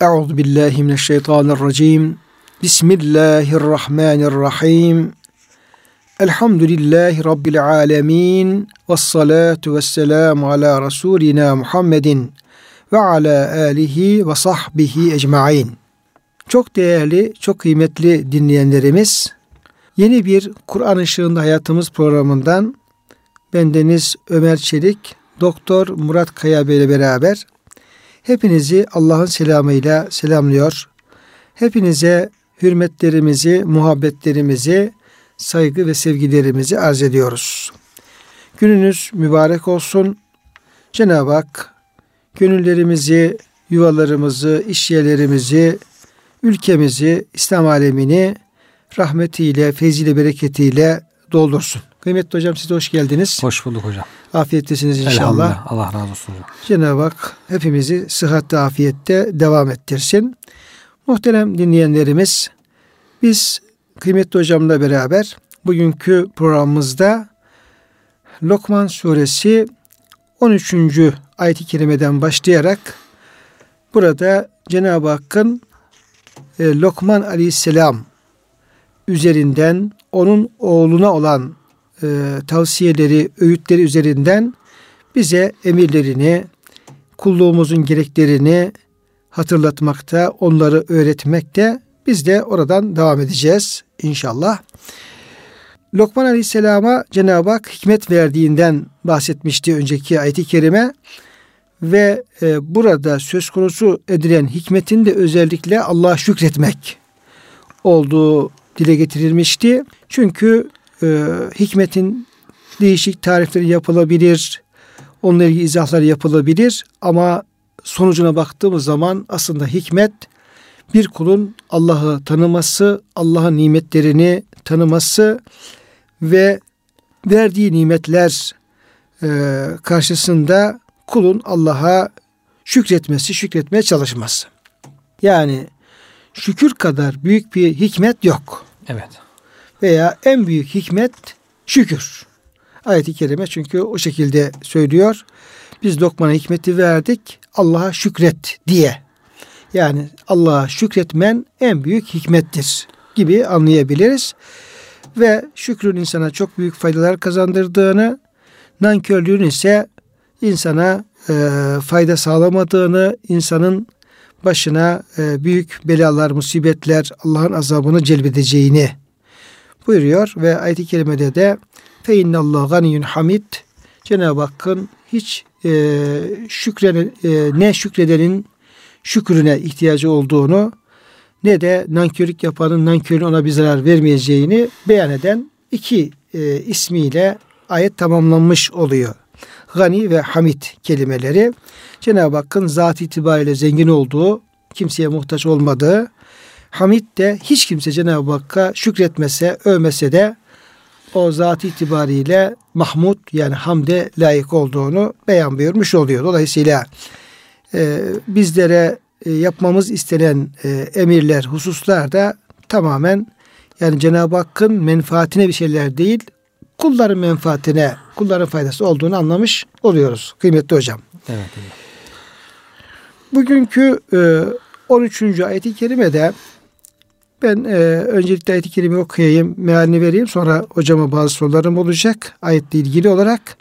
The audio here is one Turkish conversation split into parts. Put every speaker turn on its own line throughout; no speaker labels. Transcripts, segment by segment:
Euzu billahi mineşşeytanirracim. Bismillahirrahmanirrahim. Elhamdülillahi rabbil alamin. Ves salatu vesselamu ala rasulina Muhammedin ve ala alihi ve sahbihi ecmaîn. Çok değerli, çok kıymetli dinleyenlerimiz, yeni bir Kur'an ışığında hayatımız programından bendeniz Ömer Çelik, Doktor Murat Kaya Bey ile beraber hepinizi Allah'ın selamıyla selamlıyor. Hepinize hürmetlerimizi, muhabbetlerimizi, saygı ve sevgilerimizi arz ediyoruz. Gününüz mübarek olsun. Cenab-ı Hak gönüllerimizi, yuvalarımızı, iş yerlerimizi, ülkemizi, İslam alemini rahmetiyle, feyziyle, bereketiyle doldursun. Kıymetli hocam siz hoş geldiniz.
Hoş bulduk hocam.
Afiyettesiniz inşallah.
Allah razı olsun hocam.
Cenab-ı Hak hepimizi sıhhatte, afiyette devam ettirsin. Muhterem dinleyenlerimiz, biz kıymetli hocamla beraber bugünkü programımızda Lokman suresi 13. ayet-i kerimeden başlayarak burada Cenab-ı Hakk'ın e, Lokman aleyhisselam üzerinden onun oğluna olan e, tavsiyeleri, öğütleri üzerinden bize emirlerini, kulluğumuzun gereklerini hatırlatmakta, onları öğretmekte. Biz de oradan devam edeceğiz inşallah. Lokman Aleyhisselam'a Cenab-ı Hak hikmet verdiğinden bahsetmişti önceki ayet-i kerime ve e, burada söz konusu edilen hikmetin de özellikle Allah'a şükretmek olduğu dile getirilmişti. Çünkü e, hikmetin değişik tarifleri yapılabilir, onunla ilgili izahlar yapılabilir ama sonucuna baktığımız zaman aslında hikmet bir kulun Allah'ı tanıması, Allah'ın nimetlerini tanıması ve verdiği nimetler e, karşısında kulun Allah'a şükretmesi, şükretmeye çalışması. Yani şükür kadar büyük bir hikmet yok.
Evet.
Veya en büyük hikmet şükür. Ayet-i kerime çünkü o şekilde söylüyor. Biz lokmana hikmeti verdik Allah'a şükret diye. Yani Allah'a şükretmen en büyük hikmettir gibi anlayabiliriz. Ve şükrün insana çok büyük faydalar kazandırdığını, nankörlüğün ise insana e, fayda sağlamadığını, insanın başına e, büyük belalar, musibetler, Allah'ın azabını celbedeceğini buyuruyor ve ayet-i kerimede de fe innallahu ganiyyun hamid Cenab-ı Hakk'ın hiç e, şükrene, e, ne şükredenin şükrüne ihtiyacı olduğunu ne de nankörlük yapanın nankörün ona bir zarar vermeyeceğini beyan eden iki e, ismiyle ayet tamamlanmış oluyor. Gani ve Hamid kelimeleri Cenab-ı Hakk'ın zat itibariyle zengin olduğu, kimseye muhtaç olmadığı, Hamid de hiç kimse Cenab-ı Hakk'a şükretmese, övmese de o zat itibariyle Mahmud yani hamde layık olduğunu beyan buyurmuş oluyor. Dolayısıyla e, bizlere e, yapmamız istenen e, emirler, hususlar da tamamen yani Cenab-ı Hakk'ın menfaatine bir şeyler değil, kulların menfaatine, kulların faydası olduğunu anlamış oluyoruz kıymetli hocam.
Evet. evet.
Bugünkü e, 13. ayet-i kerimede ben e, öncelikle ayet-i kerimeyi okuyayım, mealini vereyim. Sonra hocama bazı sorularım olacak ayetle ilgili olarak.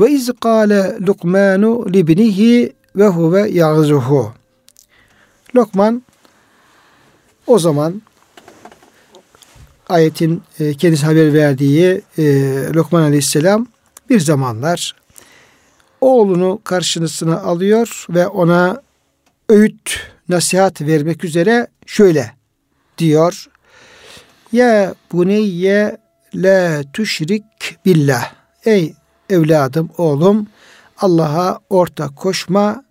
Ve iz kâle Lukmanu libnihi ve huve ya'zuhu. Lokman o zaman ayetin e, kendisi haber verdiği e, Lokman Aleyhisselam bir zamanlar oğlunu karşısına alıyor ve ona öğüt, nasihat vermek üzere şöyle diyor. Ya buneyye la tüşrik billah. Ey evladım, oğlum Allah'a ortak koşma.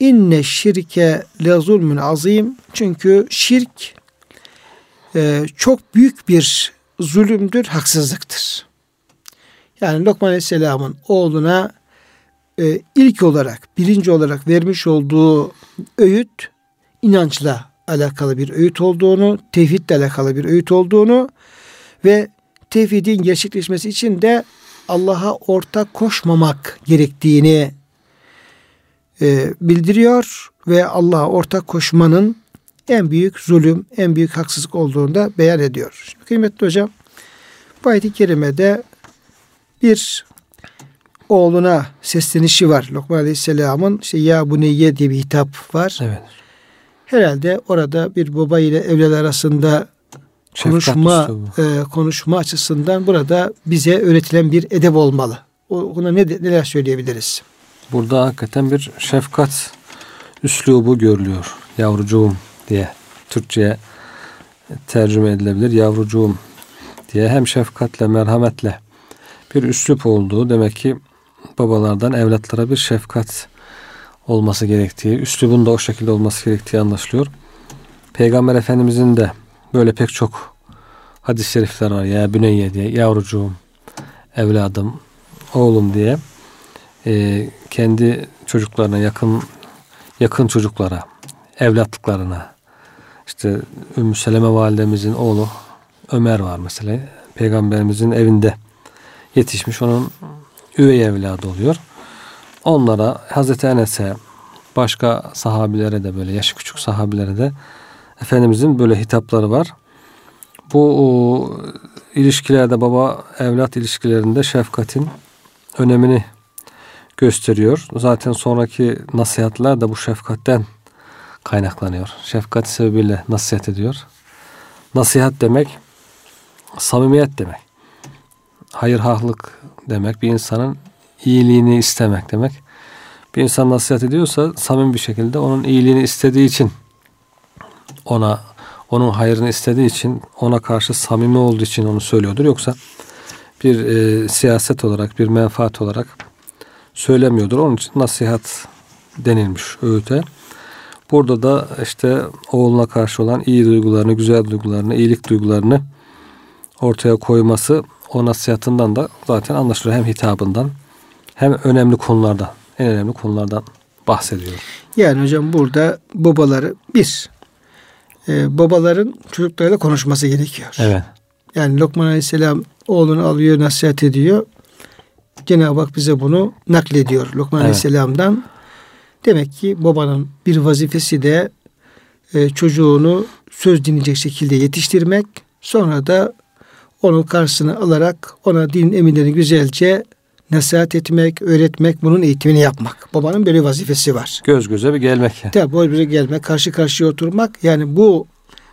İnne şirke le zulmün azim. Çünkü şirk e, çok büyük bir zulümdür, haksızlıktır. Yani Lokman Aleyhisselam'ın oğluna e, ilk olarak, birinci olarak vermiş olduğu öğüt inançla alakalı bir öğüt olduğunu, tevhidle alakalı bir öğüt olduğunu ve tevhidin gerçekleşmesi için de Allah'a ortak koşmamak gerektiğini e, bildiriyor ve Allah'a ortak koşmanın en büyük zulüm, en büyük haksızlık olduğunu da beyan ediyor. Şimdi kıymetli hocam, bu ayet-i kerimede bir oğluna seslenişi var. Lokman Aleyhisselam'ın işte ya bu neyye diye bir hitap var.
Evet.
Herhalde orada bir baba ile evlat arasında konuşma e, konuşma açısından burada bize öğretilen bir edep olmalı. O, buna ne neler söyleyebiliriz?
Burada hakikaten bir şefkat üslubu görülüyor. Yavrucuğum diye Türkçe'ye tercüme edilebilir. Yavrucuğum diye hem şefkatle merhametle bir üslup olduğu demek ki babalardan evlatlara bir şefkat olması gerektiği, üslubun da o şekilde olması gerektiği anlaşılıyor. Peygamber Efendimizin de böyle pek çok hadis-i şerifler var. Ya büneyye diye, yavrucuğum, evladım, oğlum diye e, kendi çocuklarına yakın yakın çocuklara, evlatlıklarına işte Ümmü Seleme validemizin oğlu Ömer var mesela. Peygamberimizin evinde yetişmiş. Onun üvey evladı oluyor. Onlara Hazreti Enes'e başka sahabilere de böyle yaşı küçük sahabilere de Efendimizin böyle hitapları var. Bu o, ilişkilerde baba evlat ilişkilerinde şefkatin önemini gösteriyor. Zaten sonraki nasihatler de bu şefkatten kaynaklanıyor. Şefkat sebebiyle nasihat ediyor. Nasihat demek samimiyet demek. Hayır hahlık demek. Bir insanın iyiliğini istemek demek. Bir insan nasihat ediyorsa samimi bir şekilde onun iyiliğini istediği için ona onun hayrını istediği için ona karşı samimi olduğu için onu söylüyordur. Yoksa bir e, siyaset olarak bir menfaat olarak söylemiyordur. Onun için nasihat denilmiş öğüte. Burada da işte oğluna karşı olan iyi duygularını, güzel duygularını, iyilik duygularını ortaya koyması o nasihatından da zaten anlaşılıyor. Hem hitabından hem önemli konulardan, en önemli konulardan bahsediyor.
Yani hocam burada babaları bir, e, babaların çocuklarıyla konuşması gerekiyor.
Evet.
Yani Lokman Aleyhisselam oğlunu alıyor, nasihat ediyor. Cenab-ı Hak bize bunu naklediyor Lokman evet. Aleyhisselam'dan. Demek ki babanın bir vazifesi de e, çocuğunu söz dinleyecek şekilde yetiştirmek. Sonra da onu karşısına alarak ona din emirlerini güzelce nasihat etmek, öğretmek, bunun eğitimini yapmak. Babanın böyle vazifesi var.
Göz göze bir gelmek.
Tabi göz göze gelmek, karşı karşıya oturmak. Yani bu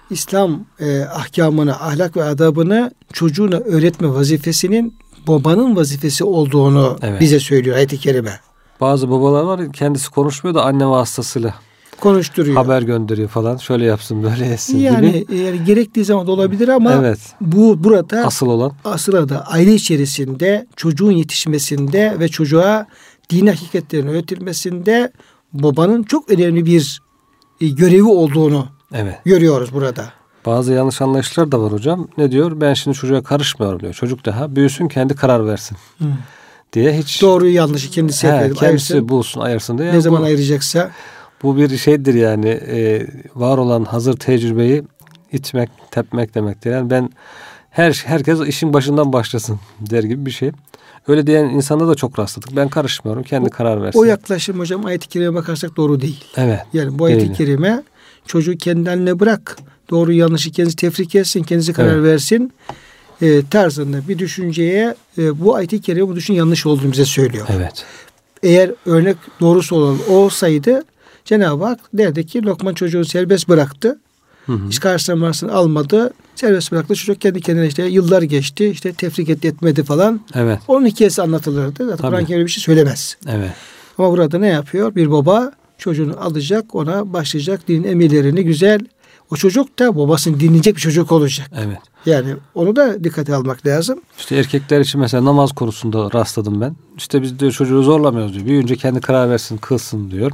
İslam e, ahkamını, ahlak ve adabını çocuğuna öğretme vazifesinin babanın vazifesi olduğunu evet. bize söylüyor ayet-i kerime.
Bazı babalar var kendisi konuşmuyor da anne vasıtasıyla
konuşturuyor.
Haber gönderiyor falan. Şöyle yapsın, böyle etsin
yani,
gibi.
Yani gerektiği zaman da olabilir ama
evet.
bu burada
asıl olan
asıl da aile içerisinde çocuğun yetişmesinde ve çocuğa din hakikatlerin öğretilmesinde babanın çok önemli bir e, görevi olduğunu evet. görüyoruz burada.
Bazı yanlış anlayışlar da var hocam. Ne diyor? Ben şimdi çocuğa karışmıyorum diyor. Çocuk daha büyüsün kendi karar versin. Hı. diye hiç
doğruyu yanlışı kendisi
he, kendisi ayırsın. bulsun ayırsın diye.
Ne bu, zaman ayıracaksa
bu bir şeydir yani e, var olan hazır tecrübeyi itmek, tepmek demektir. Yani ben her herkes işin başından başlasın der gibi bir şey. Öyle diyen insanda da çok rastladık. Ben karışmıyorum. Kendi o, karar versin.
O yaklaşım hocam ayet-i kerime bakarsak doğru değil.
Evet.
Yani bu ayet-i kerime çocuğu kendi haline bırak. Doğru yanlışı kendisi tefrik etsin. Kendisi karar evet. versin. E, tarzında bir düşünceye e, bu ayet-i kerime bu düşün yanlış olduğunu bize söylüyor.
Evet.
Eğer örnek doğrusu olan olsaydı Cenab-ı Hak derdi ki Lokman çocuğu serbest bıraktı. Hı hı. Hiç karşılamasını almadı. Serbest bıraktı. Çocuk kendi kendine işte yıllar geçti. işte tefrik etti etmedi falan.
Evet.
Onun hikayesi anlatılırdı. Zaten Kur'an Kerim bir şey söylemez.
Evet.
Ama burada ne yapıyor? Bir baba çocuğunu alacak, ona başlayacak din emirlerini güzel. O çocuk da babasını dinleyecek bir çocuk olacak.
Evet.
Yani onu da dikkate almak lazım.
İşte erkekler için mesela namaz konusunda rastladım ben. İşte biz diyor çocuğu zorlamıyoruz diyor. Büyüyünce kendi karar versin, kılsın diyor.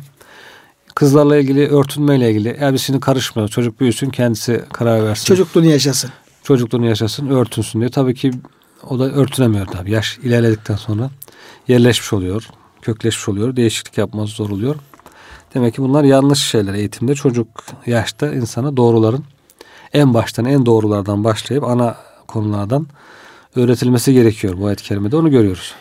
Kızlarla ilgili, örtünmeyle ilgili. Şimdi karışmıyoruz. Çocuk büyüsün, kendisi karar versin.
Çocukluğunu yaşasın.
Çocukluğunu yaşasın, örtünsün diyor. Tabii ki o da örtünemiyor tabii. Yaş ilerledikten sonra yerleşmiş oluyor, kökleşmiş oluyor. Değişiklik yapması zor oluyor. Demek ki bunlar yanlış şeyler eğitimde. Çocuk yaşta insana doğruların en baştan en doğrulardan başlayıp ana konulardan öğretilmesi gerekiyor bu ayet-i kerimede. Onu görüyoruz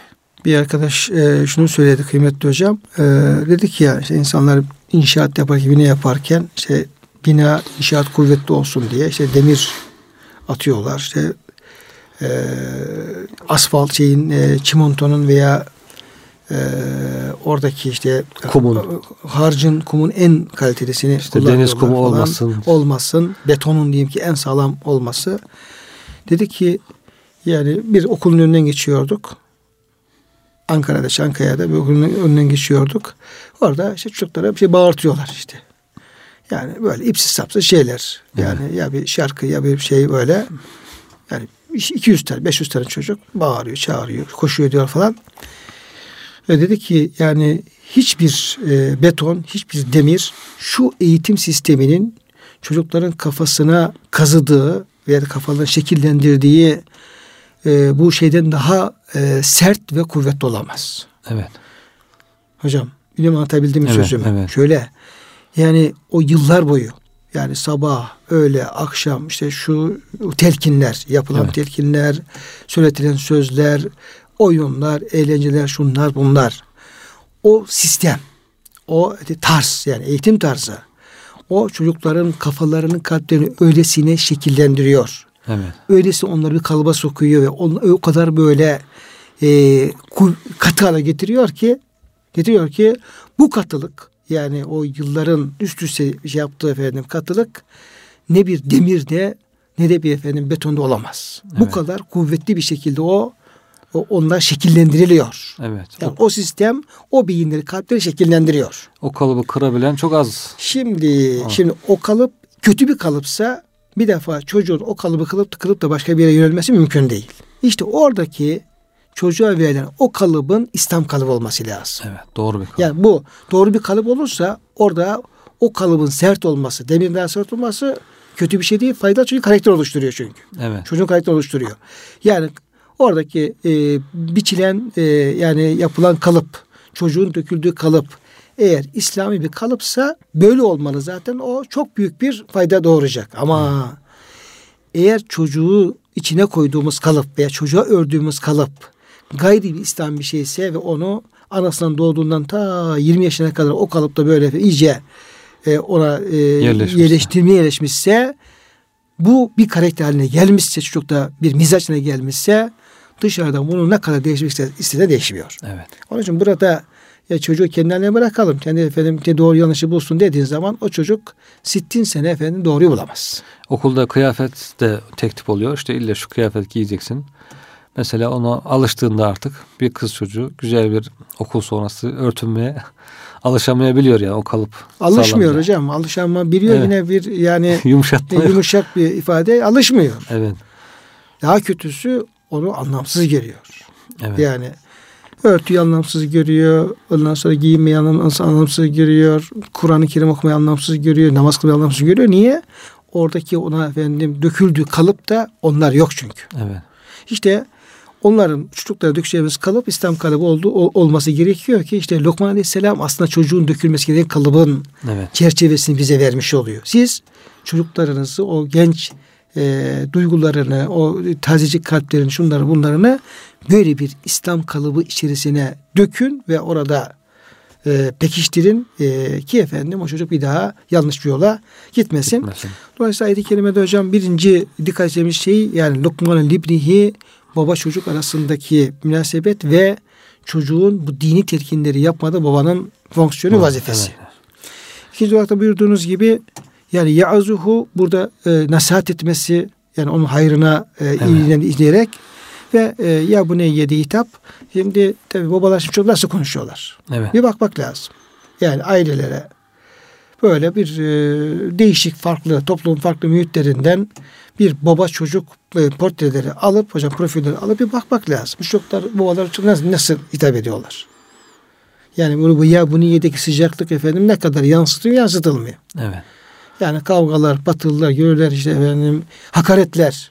bir arkadaş e, şunu söyledi kıymetli hocam. E, dedi ki ya işte insanlar inşaat yaparken, bina yaparken işte bina inşaat kuvvetli olsun diye işte demir atıyorlar. İşte e, asfalt şeyin e, çimentonun veya e, oradaki işte
kumun.
harcın kumun en kalitelisini
işte deniz kumu falan. olmasın.
Olmasın. Betonun diyeyim ki en sağlam olması. Dedi ki yani bir okulun önünden geçiyorduk Ankara'da Çankaya'da bir okulun önünden geçiyorduk. Orada işte çocuklara bir şey bağırtıyorlar işte. Yani böyle ipsiz sapsız şeyler. Yani evet. ya bir şarkı ya bir şey böyle. Yani 200 tane 500 tane çocuk bağırıyor çağırıyor koşuyor diyor falan. Ve dedi ki yani hiçbir e, beton, hiçbir demir şu eğitim sisteminin çocukların kafasına kazıdığı veya kafalarını şekillendirdiği e, bu şeyden daha e, sert ve kuvvetli olamaz.
Evet.
Hocam bilmiyorum anlatabildim mi
evet,
sözümü?
Evet.
Şöyle yani o yıllar boyu yani sabah, öğle, akşam işte şu telkinler, yapılan evet. telkinler, söyletilen sözler, oyunlar, eğlenceler, şunlar bunlar. O sistem, o tarz yani eğitim tarzı o çocukların kafalarının kalplerini öylesine şekillendiriyor.
Evet.
Öylesi onları bir kalıba sokuyor ve on, o kadar böyle e, katı hale getiriyor ki getiriyor ki bu katılık yani o yılların üst üste şey yaptığı efendim katılık ne bir demirde ne de bir efendim betonda olamaz. Evet. Bu kadar kuvvetli bir şekilde o onlar şekillendiriliyor.
Evet.
Yani o, o sistem o beyinleri, kalpleri şekillendiriyor.
O kalıbı kırabilen çok az.
Şimdi ha. şimdi o kalıp kötü bir kalıpsa bir defa çocuğun o kalıbı kılıp kılıp da başka bir yere yönelmesi mümkün değil. İşte oradaki çocuğa verilen o kalıbın İslam kalıbı olması lazım.
Evet, doğru bir kalıp.
Yani bu doğru bir kalıp olursa orada o kalıbın sert olması, demirden sert olması kötü bir şey değil. Fayda çünkü karakter oluşturuyor çünkü.
Evet.
Çocuğun karakter oluşturuyor. Yani Oradaki e, biçilen e, yani yapılan kalıp, çocuğun döküldüğü kalıp eğer İslami bir kalıpsa böyle olmalı zaten o çok büyük bir fayda doğuracak. Ama eğer çocuğu içine koyduğumuz kalıp veya çocuğa ördüğümüz kalıp gayri bir İslam bir şeyse ve onu anasından doğduğundan ta 20 yaşına kadar o kalıpta böyle iyice e, ona e, yerleştirmeye yerleşmişse bu bir karakter haline gelmişse çocukta bir mizaç haline gelmişse dışarıdan bunu ne kadar değişmek istese değişmiyor.
Evet.
Onun için burada ya çocuğu kendine bırakalım. Kendi efendim doğru yanlışı bulsun dediğin zaman o çocuk sittin sene efendim doğruyu bulamaz.
Okulda kıyafet de tek tip oluyor. İşte illa şu kıyafet giyeceksin. Mesela ona alıştığında artık bir kız çocuğu güzel bir okul sonrası örtünmeye alışamayabiliyor yani o kalıp.
Alışmıyor sağlamca. hocam. Alışama biliyor evet. yine bir yani
Yumuşatma
yumuşak bir ifade alışmıyor.
Evet.
Daha kötüsü onu anlamsız görüyor.
Evet.
Yani örtüyü anlamsız görüyor. Ondan sonra giyinmeyi anlamsız, anlamsız görüyor. Kur'an-ı Kerim okumayı anlamsız görüyor. Namaz kılmayı anlamsız görüyor. Niye? Oradaki ona efendim döküldüğü kalıp da onlar yok çünkü.
Evet.
İşte onların çocuklara dökeceğimiz kalıp İslam kalıbı olduğu olması gerekiyor ki işte Lokman Aleyhisselam aslında çocuğun dökülmesi gereken kalıbın
evet.
çerçevesini bize vermiş oluyor. Siz çocuklarınızı o genç e, duygularını, o tazecik kalplerini, şunları bunlarını böyle bir İslam kalıbı içerisine dökün ve orada e, pekiştirin e, ki efendim o çocuk bir daha yanlış bir yola gitmesin. gitmesin. Dolayısıyla ayet-i kerimede hocam birinci dikkat edeceğimiz şey yani Lokman'ın librihi baba çocuk arasındaki münasebet ve çocuğun bu dini telkinleri yapmada babanın fonksiyonu, vazifesi. Evet. İkinci olarak da buyurduğunuz gibi yani ya'zuhu burada e, nasihat etmesi yani onun hayrına e, evet. izleyerek ve e, ya bu ne yedi hitap. Şimdi tabi babalar şimdi çok nasıl konuşuyorlar.
Evet.
Bir bakmak lazım. Yani ailelere böyle bir e, değişik farklı toplum farklı mühitlerinden bir baba çocuk e, portreleri alıp hocam profilleri alıp bir bakmak lazım. Çocuklar babalar çok nasıl, nasıl hitap ediyorlar. Yani bunu bu ya bu niyedeki sıcaklık efendim ne kadar yansıtıyor yansıtılmıyor.
Evet.
Yani kavgalar, batılılar, görürler işte efendim hakaretler.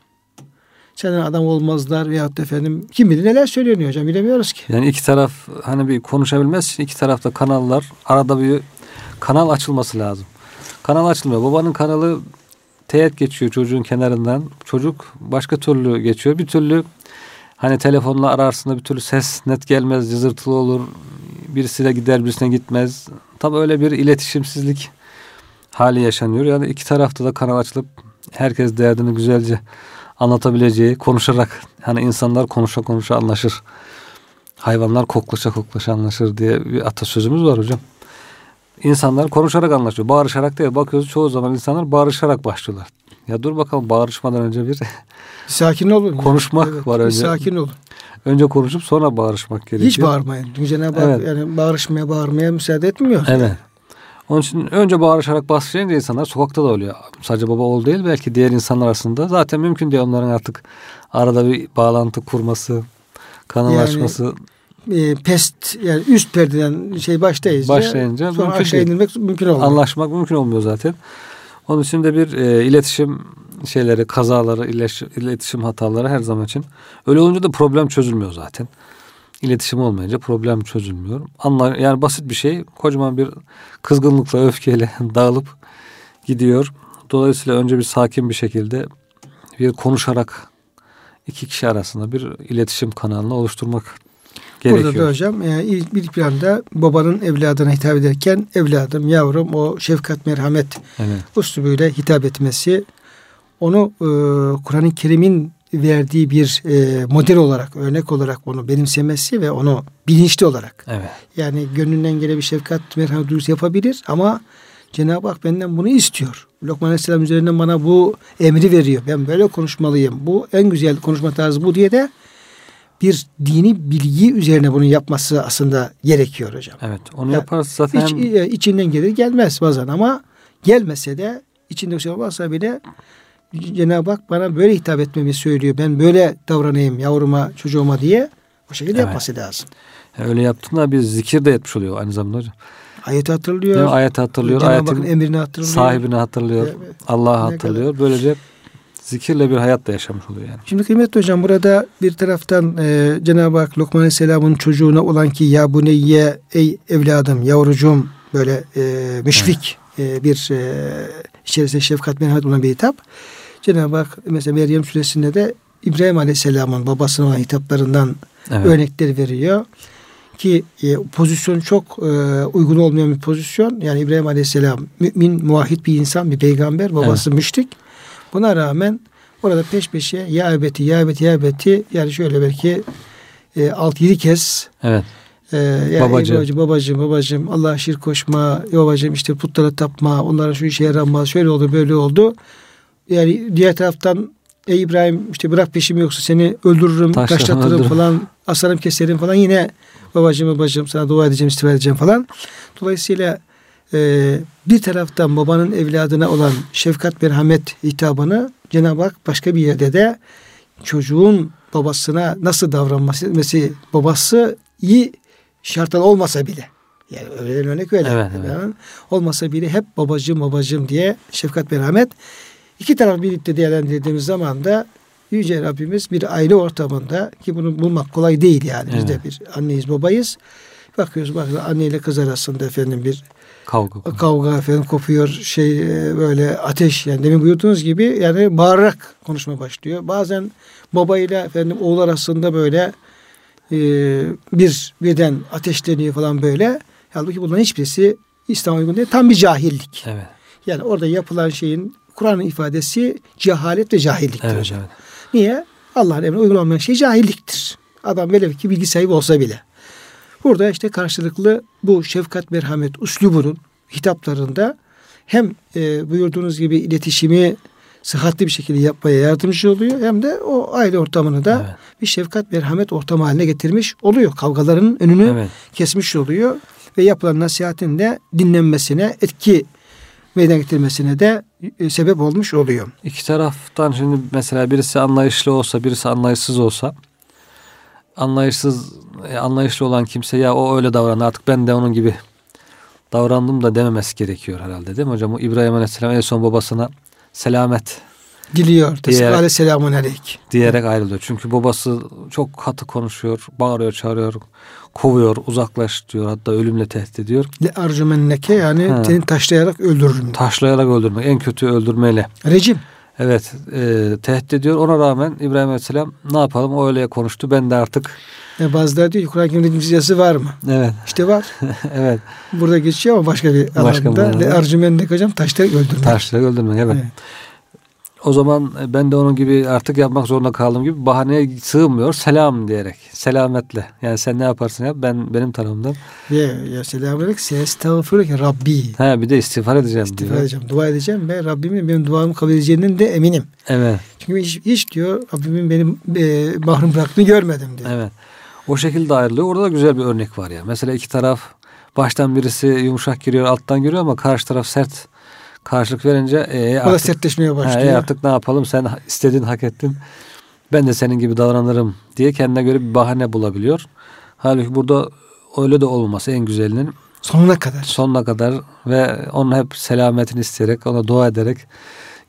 Senden adam olmazlar veyahut efendim kim bilir neler söyleniyor hocam bilemiyoruz ki.
Yani iki taraf hani bir konuşabilmez iki tarafta kanallar arada bir kanal açılması lazım. Kanal açılmıyor. Babanın kanalı teğet geçiyor çocuğun kenarından. Çocuk başka türlü geçiyor. Bir türlü hani telefonla ararsın da bir türlü ses net gelmez, cızırtılı olur. birisiyle gider birisine gitmez. Tam öyle bir iletişimsizlik hali yaşanıyor. Yani iki tarafta da kanal açılıp herkes derdini güzelce anlatabileceği, konuşarak hani insanlar konuşa konuşa anlaşır. Hayvanlar koklaşa koklaşa anlaşır diye bir atasözümüz var hocam. İnsanlar konuşarak anlaşıyor. Bağırışarak değil. Bakıyoruz çoğu zaman insanlar bağırışarak başlıyorlar. Ya dur bakalım bağırışmadan önce bir
sakin olun.
konuşmak evet, var önce.
Sakin olun.
Önce konuşup sonra bağırışmak gerekiyor.
Hiç bağırmayın. Cenab-ı evet. yani bağırışmaya bağırmaya müsaade etmiyor.
Evet. Onun için önce bağırışarak başlayınca insanlar sokakta da oluyor. Sadece baba oğul değil belki diğer insanlar arasında. Zaten mümkün değil onların artık arada bir bağlantı kurması, kanal yani.
E, pest yani üst perdeden şey başlayınca,
başlayınca
sonra mümkün aşağı indirmek mümkün olmuyor.
Anlaşmak mümkün olmuyor zaten. Onun için de bir e, iletişim şeyleri, kazaları, iletişim hataları her zaman için. Öyle olunca da problem çözülmüyor zaten. İletişim olmayınca problem çözülmüyor. Anlar, yani basit bir şey kocaman bir kızgınlıkla, öfkeyle dağılıp gidiyor. Dolayısıyla önce bir sakin bir şekilde bir konuşarak iki kişi arasında bir iletişim kanalını oluşturmak gerekiyor.
Burada da hocam e, bir planda babanın evladına hitap ederken evladım, yavrum o şefkat, merhamet evet. uslubuyla hitap etmesi onu e, Kur'an-ı Kerim'in verdiği bir e, model olarak, örnek olarak onu benimsemesi ve onu bilinçli olarak.
Evet.
Yani gönlünden gele bir şefkat, merhamet duygusu yapabilir ama Cenab-ı Hak benden bunu istiyor. Lokman Aleyhisselam üzerinden bana bu emri veriyor. Ben böyle konuşmalıyım. Bu en güzel konuşma tarzı bu diye de bir dini bilgi üzerine bunu yapması aslında gerekiyor hocam.
Evet. Onu yani yaparsa zaten
iç, e, içinden gelir gelmez bazen ama gelmese de içinde bir şey olmazsa bile Cenab-ı Hak bana böyle hitap etmemi söylüyor. Ben böyle davranayım yavruma, çocuğuma diye o şekilde evet. yapması lazım.
Öyle yaptığında bir zikir de etmiş oluyor aynı zamanda hocam.
Ayet hatırlıyor. Değil
Ayet hatırlıyor.
Cenab-ı Hakk'ın emrini hatırlıyor.
Sahibini hatırlıyor. Evet. Allah'ı hatırlıyor. Kadar. Böylece zikirle bir hayat da yaşamış oluyor yani.
Şimdi kıymetli hocam burada bir taraftan e, Cenab-ı Hak Lokman Aleyhisselam'ın çocuğuna olan ki ya bu neyye ey evladım yavrucuğum böyle e, müşfik evet. e, bir e, içerisinde şefkat merhamet olan bir hitap. Cenab-ı Hak mesela Meryem suresinde de İbrahim Aleyhisselam'ın babasına olan hitaplarından evet. örnekleri veriyor. Ki e, pozisyon çok e, uygun olmayan bir pozisyon. Yani İbrahim Aleyhisselam mümin, muahit bir insan, bir peygamber. Babası evet. müşrik. Buna rağmen orada peş peşe ya ebeti, ya ebeti, ya ebeti yani şöyle belki e, 6-7 kez
evet.
Ee, yani babacığım. babacığım, babacığım, babacığım, Allah'a şirk koşma, babacığım işte putlara tapma, onlara şu işe yaramaz, şöyle oldu, böyle oldu. Yani diğer taraftan ey İbrahim işte bırak peşimi yoksa seni öldürürüm, taşlatırım falan, asarım keserim falan yine babacığım babacığım sana dua edeceğim, istifa edeceğim falan. Dolayısıyla e, bir taraftan babanın evladına olan şefkat merhamet hitabını Cenab-ı Hak başka bir yerde de çocuğun babasına nasıl davranması babası iyi şartlar olmasa bile yani öyle örnek öyle. Evet, evet. olmasa bile hep babacığım babacığım diye şefkat merhamet iki taraf birlikte değerlendirdiğimiz zaman da Yüce Rabbimiz bir aile ortamında ki bunu bulmak kolay değil yani. Biz de bir anneyiz babayız. Bakıyoruz bak anne ile kız arasında efendim bir
kavga
kavga efendim kopuyor şey e, böyle ateş yani demin buyurduğunuz gibi yani bağırarak konuşma başlıyor. Bazen babayla efendim oğul arasında böyle e, bir birden ateşleniyor falan böyle. Halbuki bunların hiçbirisi İslam uygun değil. Tam bir cahillik.
Evet.
Yani orada yapılan şeyin Kur'an'ın ifadesi cehalet ve cahilliktir
evet,
hocam.
Evet.
Niye? Allah'ın emrine uygun olmayan şey cahilliktir. Adam velev ki bilgi sahibi olsa bile. Burada işte karşılıklı bu şefkat merhamet uslubunun hitaplarında hem e, buyurduğunuz gibi iletişimi sıhhatli bir şekilde yapmaya yardımcı oluyor hem de o aile ortamını da evet. bir şefkat merhamet ortamı haline getirmiş oluyor. Kavgaların önünü evet. kesmiş oluyor ve yapılan nasihatin de dinlenmesine etki meydana getirmesine de e, sebep olmuş oluyor.
İki taraftan şimdi mesela birisi anlayışlı olsa birisi anlayışsız olsa anlayışsız e, anlayışlı olan kimse ya o öyle davrandı artık ben de onun gibi davrandım da dememesi gerekiyor herhalde değil mi hocam? O İbrahim Aleyhisselam en son babasına selamet
diliyor. Diyerek, selamun aleyk.
Diyerek ayrılıyor. Çünkü babası çok katı konuşuyor, bağırıyor, çağırıyor, kovuyor, uzaklaş diyor. Hatta ölümle tehdit ediyor.
Le arcumenneke yani ha. seni taşlayarak öldürürüm.
Taşlayarak öldürmek. En kötü öldürmeyle.
Rejim.
Evet. E, tehdit ediyor. Ona rağmen İbrahim Aleyhisselam ne yapalım o öyle konuştu. Ben de artık
Yani bazıları diyor ki Kur'an-ı Kerim'de cizyası var mı?
Evet.
İşte var.
evet.
Burada geçiyor ama başka bir
Başka bir
alanda.
alanda.
Ercümenlik hocam taşları öldürmek.
Taşları öldürmek evet.
Evet.
O zaman ben de onun gibi artık yapmak zorunda kaldığım gibi bahaneye sığmıyor. Selam diyerek. Selametle. Yani sen ne yaparsın yap ben benim tarafımdan.
Ve ya selamünaleyküm. Sestağfirullah Rabbi.
Ha bir de istiğfar edeceğim
İstiğfar
diyor.
edeceğim. Dua edeceğim ve Rabbimin benim duamı kabul edeceğinden de eminim.
Evet.
Çünkü hiç, hiç diyor Rabbimin benim e, mahrum bıraktığını görmedim diyor.
Evet. O şekilde ayrılıyor. Orada da güzel bir örnek var ya. Mesela iki taraf baştan birisi yumuşak giriyor, alttan giriyor ama karşı taraf sert karşılık verince e,
O da
artık,
sertleşmeye başlıyor.
e, artık ne yapalım sen istediğin hak ettin. Ben de senin gibi davranırım diye kendine göre bir bahane bulabiliyor. Halbuki burada öyle de olmaması en güzelinin
Sonuna kadar.
sonuna kadar ve onun hep selametini isteyerek, ona dua ederek,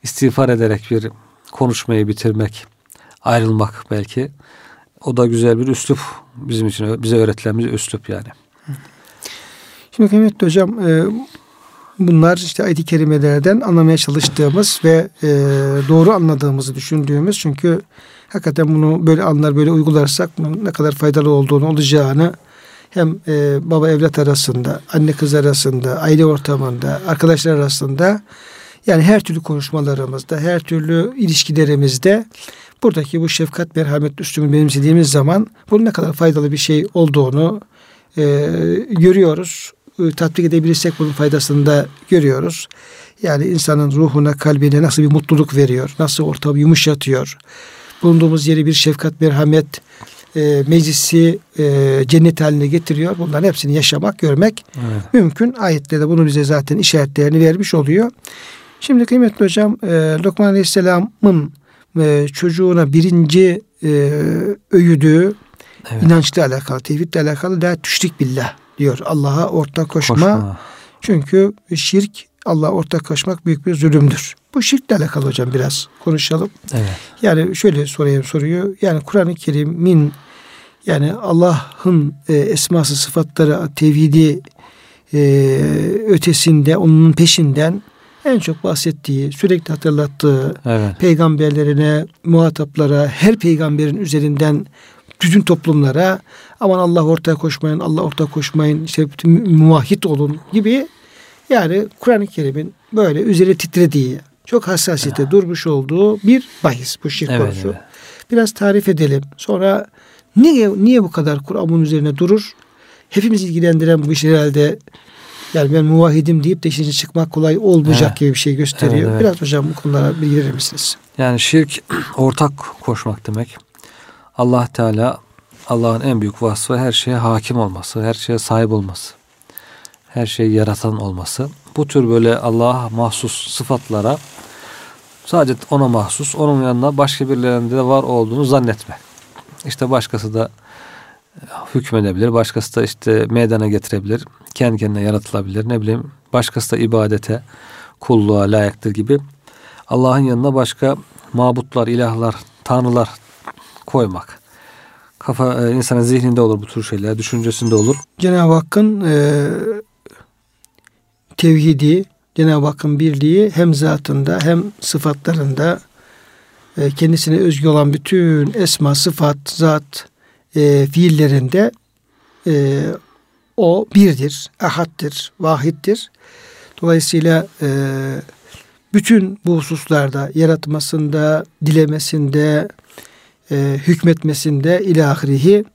istiğfar ederek bir konuşmayı bitirmek, ayrılmak belki. O da güzel bir üslup bizim için, bize öğretilen bir üslup yani.
Şimdi kıymetli hocam e, bunlar işte ayet-i kerimelerden anlamaya çalıştığımız ve e, doğru anladığımızı düşündüğümüz çünkü hakikaten bunu böyle anlar böyle uygularsak bunun ne kadar faydalı olduğunu olacağını hem e, baba evlat arasında, anne kız arasında, aile ortamında, arkadaşlar arasında yani her türlü konuşmalarımızda, her türlü ilişkilerimizde buradaki bu şefkat, merhamet üstümü benimsediğimiz zaman bunun ne kadar faydalı bir şey olduğunu e, görüyoruz. E, tatbik edebilirsek bunun faydasını da görüyoruz. Yani insanın ruhuna, kalbine nasıl bir mutluluk veriyor, nasıl ortamı yumuşatıyor. Bulunduğumuz yeri bir şefkat, merhamet e, meclisi e, cennet haline getiriyor. Bunların hepsini yaşamak, görmek
Evet.
mümkün. Ayette de bunu bize zaten işaretlerini vermiş oluyor. Şimdi kıymetli hocam e, Lokman Aleyhisselam'ın e, çocuğuna birinci e, öğüdüğü
Evet.
inançla alakalı, tevhidle alakalı da tüşrik billah diyor. Allah'a ortak koşma.
Koşma.
Çünkü şirk Allah'a ortak koşmak büyük bir zulümdür. Bu şirkle alakalı hocam biraz konuşalım.
Evet.
Yani şöyle sorayım soruyu. Yani Kur'an-ı Kerim'in yani Allah'ın e, esması sıfatları tevhidi e, ötesinde onun peşinden en çok bahsettiği, sürekli hatırlattığı
Evet.
peygamberlerine, muhataplara, her peygamberin üzerinden bütün toplumlara aman Allah ortaya koşmayın, Allah ortaya koşmayın, işte muvahhid olun gibi yani Kur'an-ı Kerim'in böyle üzeri titrediği, çok hassasiyete durmuş olduğu bir bahis bu şirk
Evet,
konusu.
evet.
Biraz tarif edelim. Sonra niye niye bu kadar Kur'an bunun üzerine durur? Hepimiz ilgilendiren bu iş herhalde yani ben muvahidim deyip de işin çıkmak kolay olmayacak
Evet.
gibi bir şey gösteriyor.
Evet, evet.
Biraz hocam bu konulara bilgi verir misiniz?
Yani şirk ortak koşmak demek. Allah Teala Allah'ın en büyük vasfı her şeye hakim olması, her şeye sahip olması. Her şeyi yaratan olması. Bu tür böyle Allah'a mahsus sıfatlara sadece ona mahsus, onun yanına başka birilerinde de var olduğunu zannetme. İşte başkası da hükmedebilir, başkası da işte meydana getirebilir, kendi kendine yaratılabilir, ne bileyim başkası da ibadete, kulluğa layıktır gibi Allah'ın yanına başka mabutlar, ilahlar, tanrılar koymak. Kafa e, insanın zihninde olur bu tür şeyler, düşüncesinde olur.
Cenab-ı Hakk'ın e, tevhidi, Cenab-ı Hakk'ın birliği hem zatında hem sıfatlarında e, kendisine özgü olan bütün esma, sıfat, zat, e, fiillerinde e, o birdir, ahaddir, vahittir. Dolayısıyla e, bütün bu hususlarda yaratmasında, dilemesinde, e, hükmetmesinde ilahirihi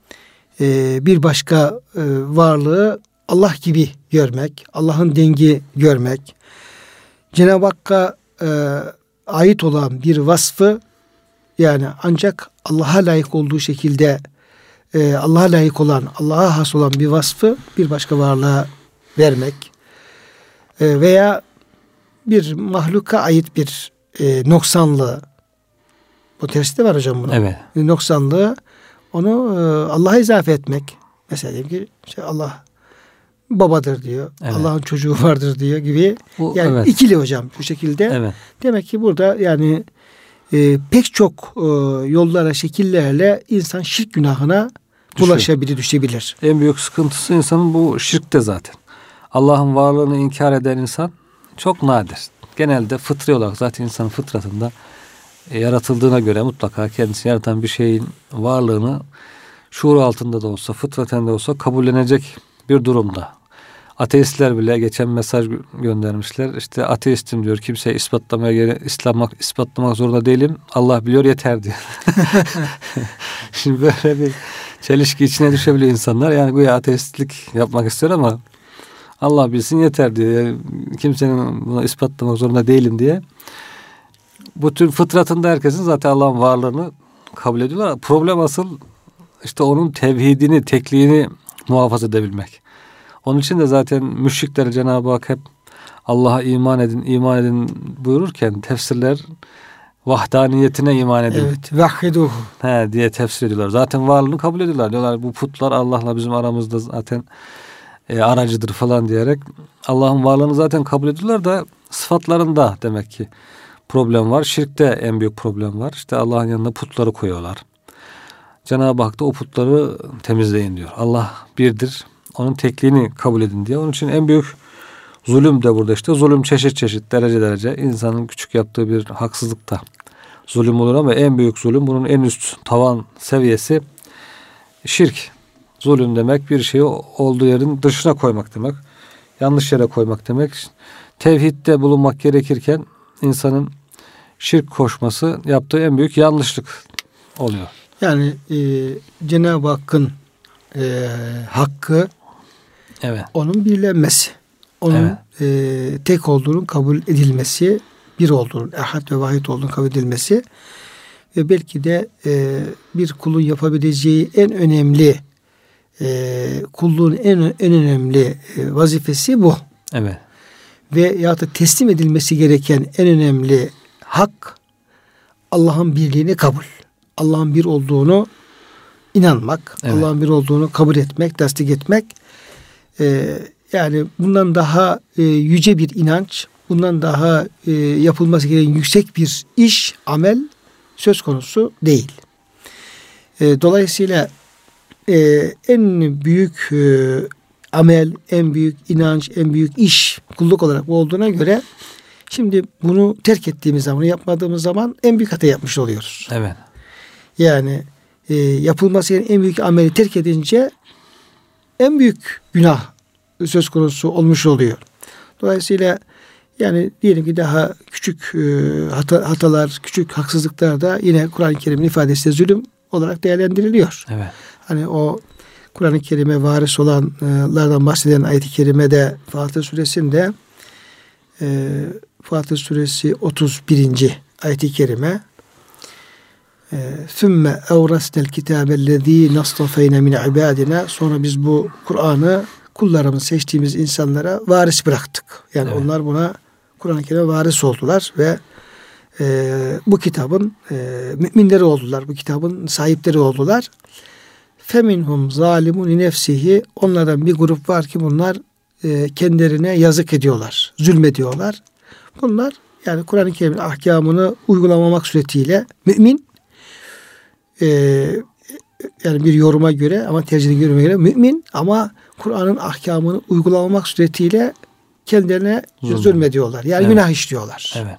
e, bir başka e, varlığı Allah gibi görmek, Allah'ın dengi görmek, Cenab-ı Hakk'a e, ait olan bir vasfı yani ancak Allah'a layık olduğu şekilde e, Allah'a layık olan, Allah'a has olan bir vasfı bir başka varlığa vermek. E, veya bir mahluka ait bir e, noksanlığı bu tersi de var hocam bunun
Evet.
noksanlığı onu e, Allah'a izafe etmek. Mesela diyelim ki işte Allah babadır diyor.
Evet.
Allah'ın çocuğu vardır diyor gibi.
Bu,
Yani
evet.
ikili hocam bu şekilde.
Evet.
Demek ki burada yani e, pek çok e, yollara, şekillerle insan şirk günahına bulaşabilir, düşebilir.
En büyük sıkıntısı insanın bu şirkte zaten. Allah'ın varlığını inkar eden insan çok nadir. Genelde fıtri olarak zaten insanın fıtratında yaratıldığına göre mutlaka kendisini yaratan bir şeyin varlığını şuur altında da olsa, fıtraten de olsa kabullenecek bir durumda. Ateistler bile geçen mesaj göndermişler. İşte ateistim diyor. Kimseye ispatlamaya göre islamak ispatlamak zorunda değilim. Allah biliyor yeter diyor. Şimdi böyle bir çelişki içine düşebiliyor insanlar. Yani bu ya ateistlik yapmak istiyor ama Allah bilsin yeter diye. Kimsenin bunu ispatlamak zorunda değilim diye. Bu tür fıtratında herkesin zaten Allah'ın varlığını kabul ediyorlar. Problem asıl işte onun tevhidini, tekliğini muhafaza edebilmek. Onun için de zaten müşrikler Cenab-ı Hak hep Allah'a iman edin, iman edin buyururken tefsirler vahdaniyetine iman edin.
Evet, vahhiduhu.
He diye tefsir ediyorlar. Zaten varlığını kabul ediyorlar. Diyorlar bu putlar Allah'la bizim aramızda zaten e, aracıdır falan diyerek Allah'ın varlığını zaten kabul ediyorlar da sıfatlarında demek ki problem var. Şirkte en büyük problem var. İşte Allah'ın yanında putları koyuyorlar. Cenab-ı Hak da o putları temizleyin diyor. Allah birdir. Onun tekliğini kabul edin diye. Onun için en büyük zulüm de burada işte. Zulüm çeşit çeşit, derece derece. insanın küçük yaptığı bir haksızlık da zulüm olur ama en büyük zulüm bunun en üst tavan seviyesi şirk. Zulüm demek bir şeyi olduğu yerin dışına koymak demek. Yanlış yere koymak demek. Tevhidde bulunmak gerekirken insanın şirk koşması yaptığı en büyük yanlışlık oluyor.
Yani e, Cenab-ı Hakk'ın e, hakkı evet. onun birlenmesi. Onun evet. e, tek olduğunun kabul edilmesi, bir olduğunun, ehad ve vahid olduğunun kabul edilmesi ve belki de e, bir kulun yapabileceği en önemli e, kulluğun en, en önemli e, vazifesi bu.
Evet.
Ve ya da teslim edilmesi gereken en önemli hak Allah'ın birliğini kabul. Allah'ın bir olduğunu inanmak, evet. Allah'ın bir olduğunu kabul etmek, tasdik etmek. E, yani bundan daha e, yüce bir inanç, bundan daha e, yapılması gereken yüksek bir iş, amel söz konusu değil. E, dolayısıyla e, en büyük e, amel, en büyük inanç, en büyük iş kulluk olarak olduğuna göre şimdi bunu terk ettiğimiz zaman, yapmadığımız zaman en büyük hata yapmış oluyoruz.
Evet.
Yani e, yapılması gereken en büyük ameli terk edince en büyük günah söz konusu olmuş oluyor. Dolayısıyla yani diyelim ki daha küçük e, hata, hatalar, küçük haksızlıklar da yine Kur'an-ı Kerim'in ifadesiyle zulüm olarak değerlendiriliyor.
Evet.
Hani o Kur'an-ı Kerim'e varis olanlardan bahseden ayet-i kerimede Fatih suresinde e, Fatih suresi 31. ayet-i kerime e, Sümme evrasnel kitabellezî nastafeyne min ibadina sonra biz bu Kur'an'ı kullarımız seçtiğimiz insanlara varis bıraktık. Yani evet. onlar buna Kur'an-ı Kerim'e varis oldular ve e, bu kitabın e, müminleri oldular. Bu kitabın sahipleri oldular. Feminhum zalimun nefsihi onlardan bir grup var ki bunlar e, kendilerine yazık ediyorlar, zulmediyorlar. Bunlar yani Kur'an-ı Kerim'in ahkamını uygulamamak suretiyle mümin e, yani bir yoruma göre ama tercihine göre mümin ama Kur'an'ın ahkamını uygulamamak suretiyle kendilerine Zulüm. zulmediyorlar. Yani evet. günah işliyorlar.
Evet.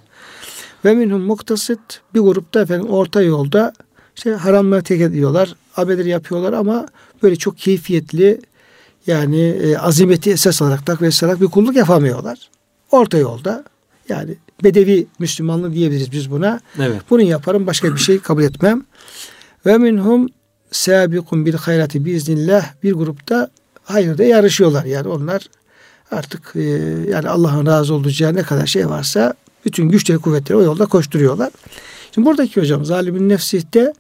Ve minhum muktasit bir grupta efendim orta yolda işte haramları tek ediyorlar. Abeleri yapıyorlar ama böyle çok keyfiyetli yani e, azimeti esas alarak takviye alarak bir kulluk yapamıyorlar. Orta yolda yani bedevi Müslümanlığı diyebiliriz biz buna.
Evet.
Bunu yaparım başka bir şey kabul etmem. Ve minhum sabiqun bil hayrati biiznillah bir grupta hayırda yarışıyorlar. Yani onlar artık e, yani Allah'ın razı olacağı ne kadar şey varsa bütün güçleri kuvvetleri o yolda koşturuyorlar. Şimdi buradaki hocam zalimin nefsihte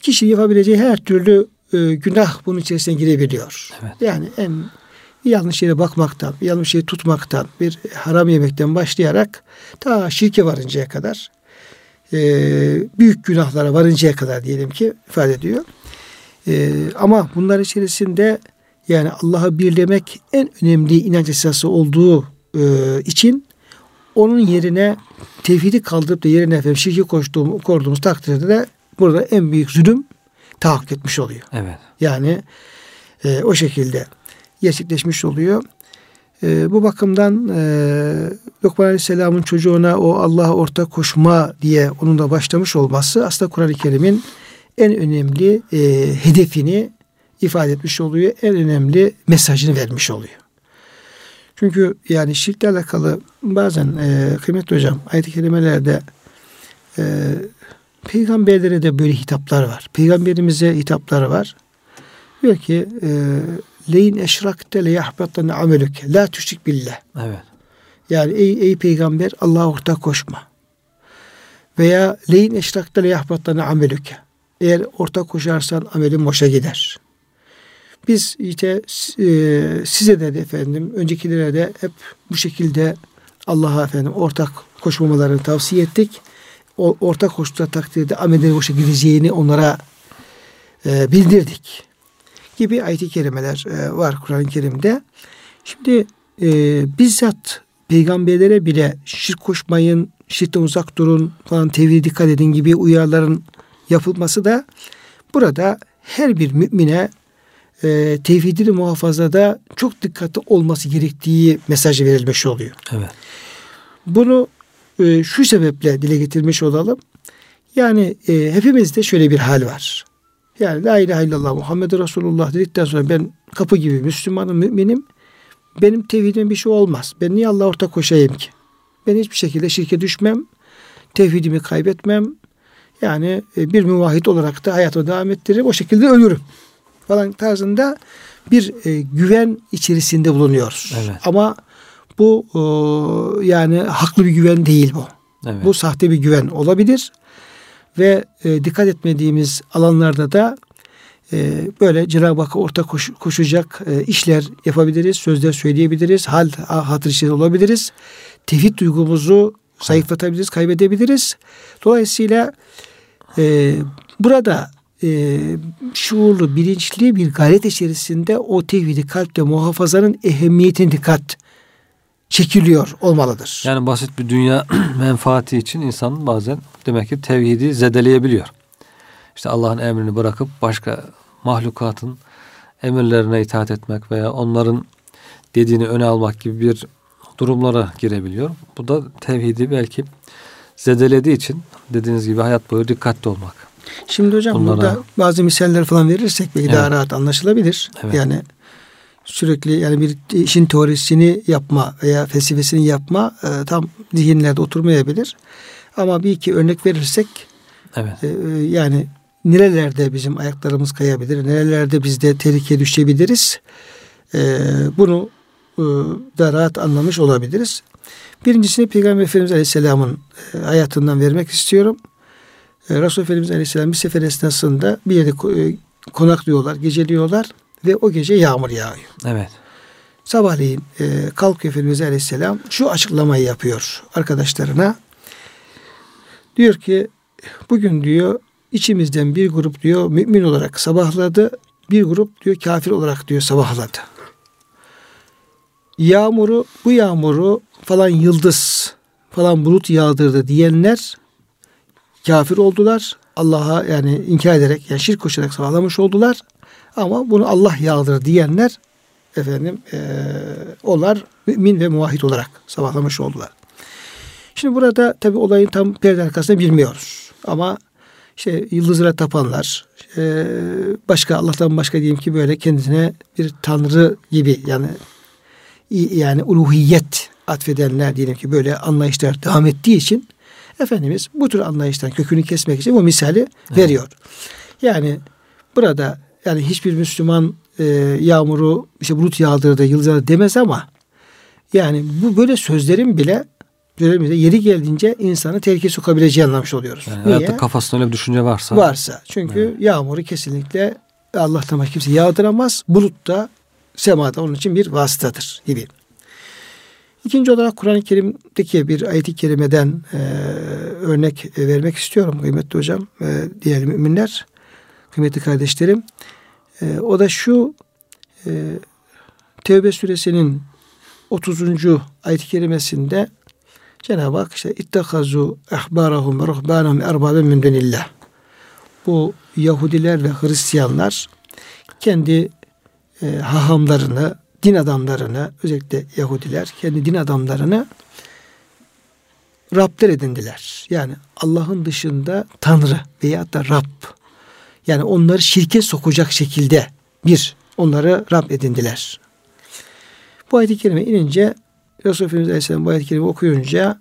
kişi yapabileceği her türlü e, günah bunun içerisine girebiliyor.
Evet.
Yani en yanlış yere bakmaktan, yanlış şeyi tutmaktan, bir haram yemekten başlayarak ta şirke varıncaya kadar e, büyük günahlara varıncaya kadar diyelim ki ifade ediyor. E, ama bunlar içerisinde yani Allah'ı birlemek en önemli inanç esası olduğu e, için onun yerine tevhidi kaldırıp da yerine efendim şirki koştuğumuz, koruduğumuz takdirde de burada en büyük zulüm tahakkuk etmiş oluyor.
Evet.
Yani e, o şekilde gerçekleşmiş oluyor. E, bu bakımdan e, Lokman Aleyhisselam'ın çocuğuna o Allah'a ortak koşma diye onun da başlamış olması aslında Kur'an-ı Kerim'in en önemli e, hedefini ifade etmiş oluyor. En önemli mesajını vermiş oluyor. Çünkü yani şirkle alakalı bazen e, kıymetli hocam ayet-i kerimelerde e, peygamberlere de böyle hitaplar var. Peygamberimize hitapları var. Diyor ki e, leyin eşrakte le yahbatane amelük la tüşrik billah.
Evet.
Yani ey, ey peygamber Allah'a ortak koşma. Veya leyin eşrakte le yahbatane amelük. Eğer ortak koşarsan amelin boşa gider. Biz işte e, size de, de efendim öncekilere de hep bu şekilde Allah'a efendim ortak koşmamalarını tavsiye ettik. O, ortak koştuğu takdirde amelin boşa gideceğini onlara e, bildirdik. Gibi ayet-i kerimeler e, var Kur'an-ı Kerim'de. Şimdi e, bizzat peygamberlere bile şirk koşmayın, şirkten uzak durun falan tevhid dikkat edin gibi uyarıların yapılması da burada her bir mümine e, tevhidini muhafazada çok dikkatli olması gerektiği mesajı verilmiş oluyor.
Evet.
Bunu e, şu sebeple dile getirmiş olalım. Yani e, hepimizde şöyle bir hal var. Yani la ilahe illallah Muhammed Resulullah dedikten sonra ben kapı gibi Müslümanım, müminim. Benim tevhidim bir şey olmaz. Ben niye Allah'a ortak koşayım ki? Ben hiçbir şekilde şirke düşmem. Tevhidimi kaybetmem. Yani e, bir müvahhid olarak da hayatımı devam ettiririm. O şekilde ölürüm. Falan tarzında bir e, güven içerisinde bulunuyoruz.
Evet.
Ama bu e, yani haklı bir güven değil bu.
Evet.
Bu sahte bir güven olabilir ve e, dikkat etmediğimiz alanlarda da e, böyle Cenab-ı Hakk'a ortak koş, koşacak e, işler yapabiliriz, sözler söyleyebiliriz, hal hatır olabiliriz. Tevhid duygumuzu zayıflatabiliriz, kaybedebiliriz. Dolayısıyla e, burada e, şuurlu, bilinçli bir gayret içerisinde o tevhidi kalpte muhafazanın ehemmiyetine dikkat çekiliyor olmalıdır.
Yani basit bir dünya menfaati için insan bazen demek ki tevhidi zedeleyebiliyor. İşte Allah'ın emrini bırakıp başka mahlukatın emirlerine itaat etmek veya onların dediğini öne almak gibi bir durumlara girebiliyor. Bu da tevhidi belki zedelediği için dediğiniz gibi hayat boyu dikkatli olmak.
Şimdi hocam Bunlara... burada bazı misaller falan verirsek belki evet. daha rahat anlaşılabilir. Evet. Yani sürekli yani bir işin teorisini yapma veya felsefesini yapma e, tam zihinlerde oturmayabilir. Ama bir iki örnek verirsek
evet.
e, yani nerelerde bizim ayaklarımız kayabilir, nerelerde biz de tehlikeye düşebiliriz. E, bunu e, da rahat anlamış olabiliriz. Birincisini Peygamber Efendimiz Aleyhisselam'ın e, hayatından vermek istiyorum. E, Resul Efendimiz Aleyhisselam bir sefer esnasında bir yerde e, konaklıyorlar, geceliyorlar ve o gece yağmur yağıyor.
Evet.
Sabahleyin e, kalkıyor Efendimiz Aleyhisselam şu açıklamayı yapıyor arkadaşlarına. Diyor ki bugün diyor içimizden bir grup diyor mümin olarak sabahladı. Bir grup diyor kafir olarak diyor sabahladı. Yağmuru bu yağmuru falan yıldız falan bulut yağdırdı diyenler kafir oldular. Allah'a yani inkar ederek yani şirk koşarak sabahlamış oldular. Ama bunu Allah yağdır diyenler efendim e, onlar mümin ve muvahhid olarak sabahlamış oldular. Şimdi burada tabi olayın tam perde arkasını bilmiyoruz. Ama işte yıldızlara tapanlar, e, başka Allah'tan başka diyeyim ki böyle kendisine bir tanrı gibi yani yani uluhiyet atfedenler diyelim ki böyle anlayışlar devam ettiği için Efendimiz bu tür anlayıştan kökünü kesmek için bu misali evet. veriyor. Yani burada yani hiçbir Müslüman e, yağmuru işte bulut yağdırdı, yıldızlar demez ama yani bu böyle sözlerin bile dönemimizde yeri geldiğince insanı tehlikeye sokabileceği anlamış oluyoruz.
Yani Niye? Hayatta kafasında öyle bir düşünce varsa.
Varsa. Çünkü evet. yağmuru kesinlikle Allah'tan başka kimse yağdıramaz. Bulut da semada onun için bir vasıtadır gibi. İkinci olarak Kur'an-ı Kerim'deki bir ayet-i kerimeden e, örnek vermek istiyorum kıymetli hocam, e, diğer müminler, kıymetli kardeşlerim. E, o da şu e, Tevbe suresinin 30. ayet-i kerimesinde Cenab-ı Hak işte ittekazu ehbarahum ve ruhbanahum erbaben min dunillah. Bu Yahudiler ve Hristiyanlar kendi e, hahamlarını, din adamlarını, özellikle Yahudiler kendi din adamlarını Rabler edindiler. Yani Allah'ın dışında Tanrı veya da Rab Yani onları şirke sokacak şekilde bir onları Rab edindiler. Bu ayet-i kerime inince Resulullah Efendimiz Aleyhisselam bu ayet-i kerime okuyunca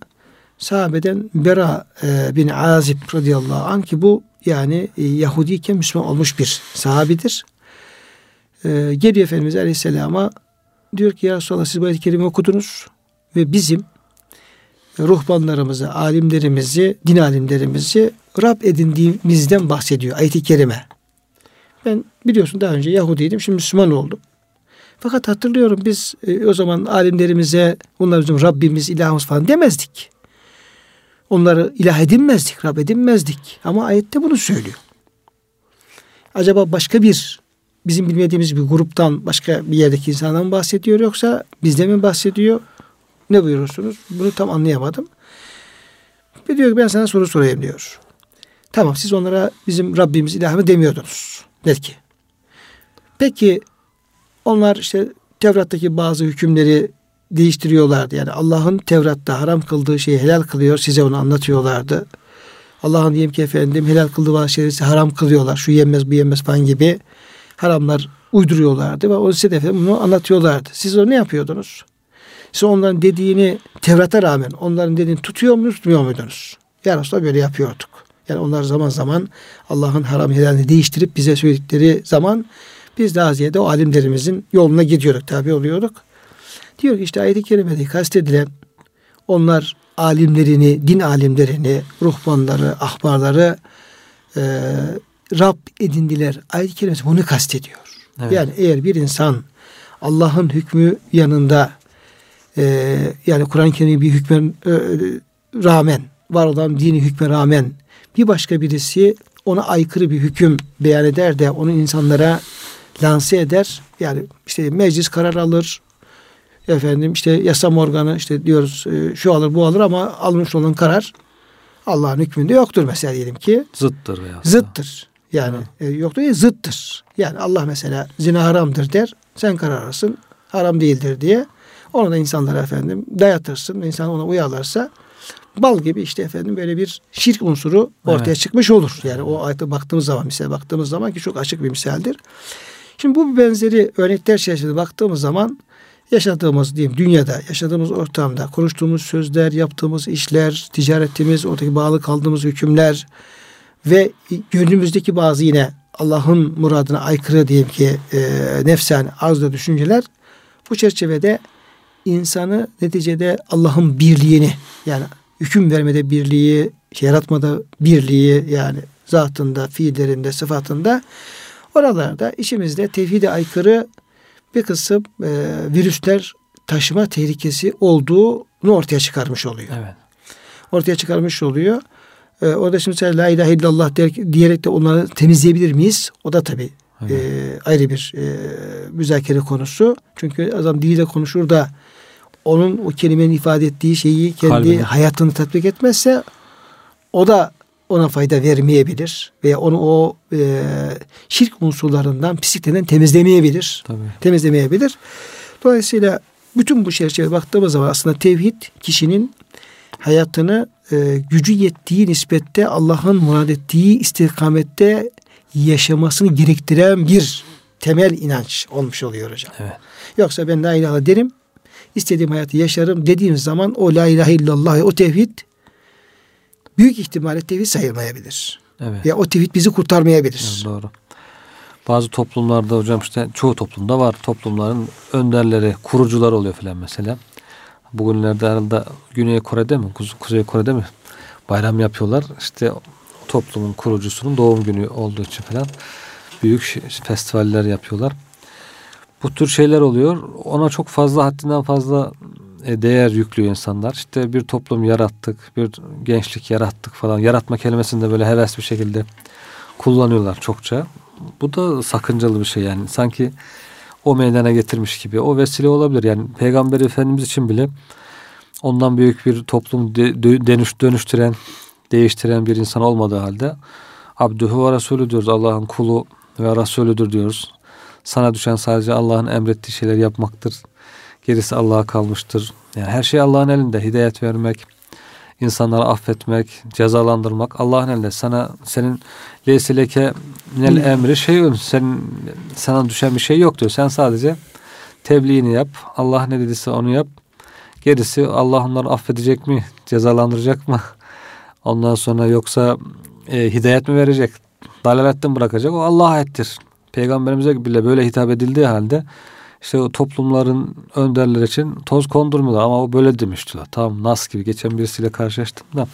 sahabeden Bera e, bin Azib radıyallahu anh ki bu yani e, Yahudiyken Müslüman olmuş bir sahabidir. E, geliyor Efendimiz Aleyhisselam'a diyor ki ya Resulallah siz bu ayet-i kerime okudunuz ve bizim ruhbanlarımızı, alimlerimizi, din alimlerimizi Rab edindiğimizden bahsediyor ayet-i kerime. Ben biliyorsun daha önce Yahudiydim, şimdi Müslüman oldum. Fakat hatırlıyorum biz e, o zaman alimlerimize bunlar bizim Rabbimiz, ilahımız falan demezdik. Onları ilah edinmezdik, Rab edinmezdik. Ama ayette bunu söylüyor. Acaba başka bir bizim bilmediğimiz bir gruptan başka bir yerdeki insandan bahsediyor yoksa bizde mi bahsediyor? Ne buyurursunuz? Bunu tam anlayamadım. Bir diyor ki ben sana soru sorayım diyor. Tamam siz onlara bizim Rabbimiz ilahımı demiyordunuz. Belki. Peki onlar işte Tevrat'taki bazı hükümleri değiştiriyorlardı. Yani Allah'ın Tevrat'ta haram kıldığı şeyi helal kılıyor. Size onu anlatıyorlardı. Allah'ın diyelim ki efendim helal kıldığı bazı şeyleri haram kılıyorlar. Şu yenmez bu yenmez falan gibi haramlar uyduruyorlardı ve o size de efendim bunu anlatıyorlardı. Siz onu ne yapıyordunuz? Siz onların dediğini Tevrat'a rağmen onların dediğini tutuyor muydunuz, tutmuyor muydunuz? Ya Resulallah böyle yapıyorduk. Yani onlar zaman zaman Allah'ın haram helalini değiştirip bize söyledikleri zaman biz daha ziyade o alimlerimizin yoluna gidiyorduk, tabi oluyorduk. Diyor ki işte ayet-i kerimede kastedilen onlar alimlerini, din alimlerini, ruhbanları, ahbarları e, Rab edindiler. Ayet-i kerimesi bunu kastediyor. Evet. Yani eğer bir insan Allah'ın hükmü yanında e, yani Kur'an-ı Kerim'in bir hükme e, rağmen var olan dini hükme rağmen bir başka birisi ona aykırı bir hüküm beyan eder de onu insanlara lanse eder. Yani işte meclis karar alır. Efendim işte yasam organı işte diyoruz e, şu alır bu alır ama almış olan karar Allah'ın hükmünde yoktur mesela diyelim ki.
Zıttır veya.
Zıttır. Yani e, yoktur ya zıttır. Yani Allah mesela zina haramdır der. Sen karar alırsın haram değildir diye. Onu da insanlara efendim dayatırsın. İnsan ona uyarlarsa bal gibi işte efendim böyle bir şirk unsuru ortaya evet. çıkmış olur. Yani o ayete baktığımız zaman misal baktığımız zaman ki çok açık bir misaldir. Şimdi bu benzeri örnekler çerçevesinde baktığımız zaman yaşadığımız diyeyim dünyada, yaşadığımız ortamda, konuştuğumuz sözler, yaptığımız işler, ticaretimiz, oradaki bağlı kaldığımız hükümler ve gönlümüzdeki bazı yine Allah'ın muradına aykırı diyeyim ki e, nefsen arzuda düşünceler bu çerçevede insanı neticede Allah'ın birliğini yani hüküm vermede birliği, yaratmada birliği yani zatında, fiillerinde, sıfatında oralarda içimizde tevhide aykırı bir kısım e, virüsler taşıma tehlikesi olduğunu ortaya çıkarmış oluyor. Evet. Ortaya çıkarmış oluyor. E, orada şimdi mesela la ilahe illallah der, diyerek de onları temizleyebilir miyiz? O da tabii evet. e, ayrı bir e, müzakere konusu. Çünkü adam diliyle konuşur da onun o kelimenin ifade ettiği şeyi kendi Kalbine. hayatını tatbik etmezse o da ona fayda vermeyebilir veya onu o e, şirk unsurlarından, pisliklerinden temizlemeyebilir. Tabii. Temizlemeyebilir. Dolayısıyla bütün bu çerçeveye baktığımız zaman aslında tevhid kişinin hayatını e, gücü yettiği nispette Allah'ın murad ettiği istikamette yaşamasını gerektiren bir temel inanç olmuş oluyor hocam. Evet. Yoksa ben la ilahe derim istediğim hayatı yaşarım dediğim zaman o la ilahe illallah o tevhid büyük ihtimalle tevhid sayılmayabilir. Evet. Ya o tevhid bizi kurtarmayabilir.
Evet, doğru. Bazı toplumlarda hocam işte çoğu toplumda var. Toplumların önderleri, kurucular oluyor filan mesela. Bugünlerde herhalde Güney Kore'de mi, Kuzey Kore'de mi bayram yapıyorlar. İşte toplumun kurucusunun doğum günü olduğu için falan büyük festivaller yapıyorlar. Bu tür şeyler oluyor. Ona çok fazla haddinden fazla e, değer yüklüyor insanlar. İşte bir toplum yarattık, bir gençlik yarattık falan. Yaratma kelimesini de böyle heves bir şekilde kullanıyorlar çokça. Bu da sakıncalı bir şey yani. Sanki o meydana getirmiş gibi. O vesile olabilir. Yani Peygamber Efendimiz için bile ondan büyük bir toplum dönüş, dönüştüren, değiştiren bir insan olmadığı halde Abdühü ve Resulü diyoruz. Allah'ın kulu ve Resulüdür diyoruz. Sana düşen sadece Allah'ın emrettiği şeyler yapmaktır. Gerisi Allah'a kalmıştır. Yani her şey Allah'ın elinde. Hidayet vermek, insanları affetmek, cezalandırmak Allah'ın elinde. Sana senin leysileke nel emri şeyün senin sana düşen bir şey yok diyor. Sen sadece tebliğini yap. Allah ne dediyse onu yap. Gerisi Allah onları affedecek mi? Cezalandıracak mı? Ondan sonra yoksa e, hidayet mi verecek? Dalaletten bırakacak. O Allah'a ettir. Peygamberimize bile böyle hitap edildiği halde işte o toplumların önderleri için toz kondurmuyorlar ama o böyle demiştiler. Tamam Nas gibi geçen birisiyle karşılaştım da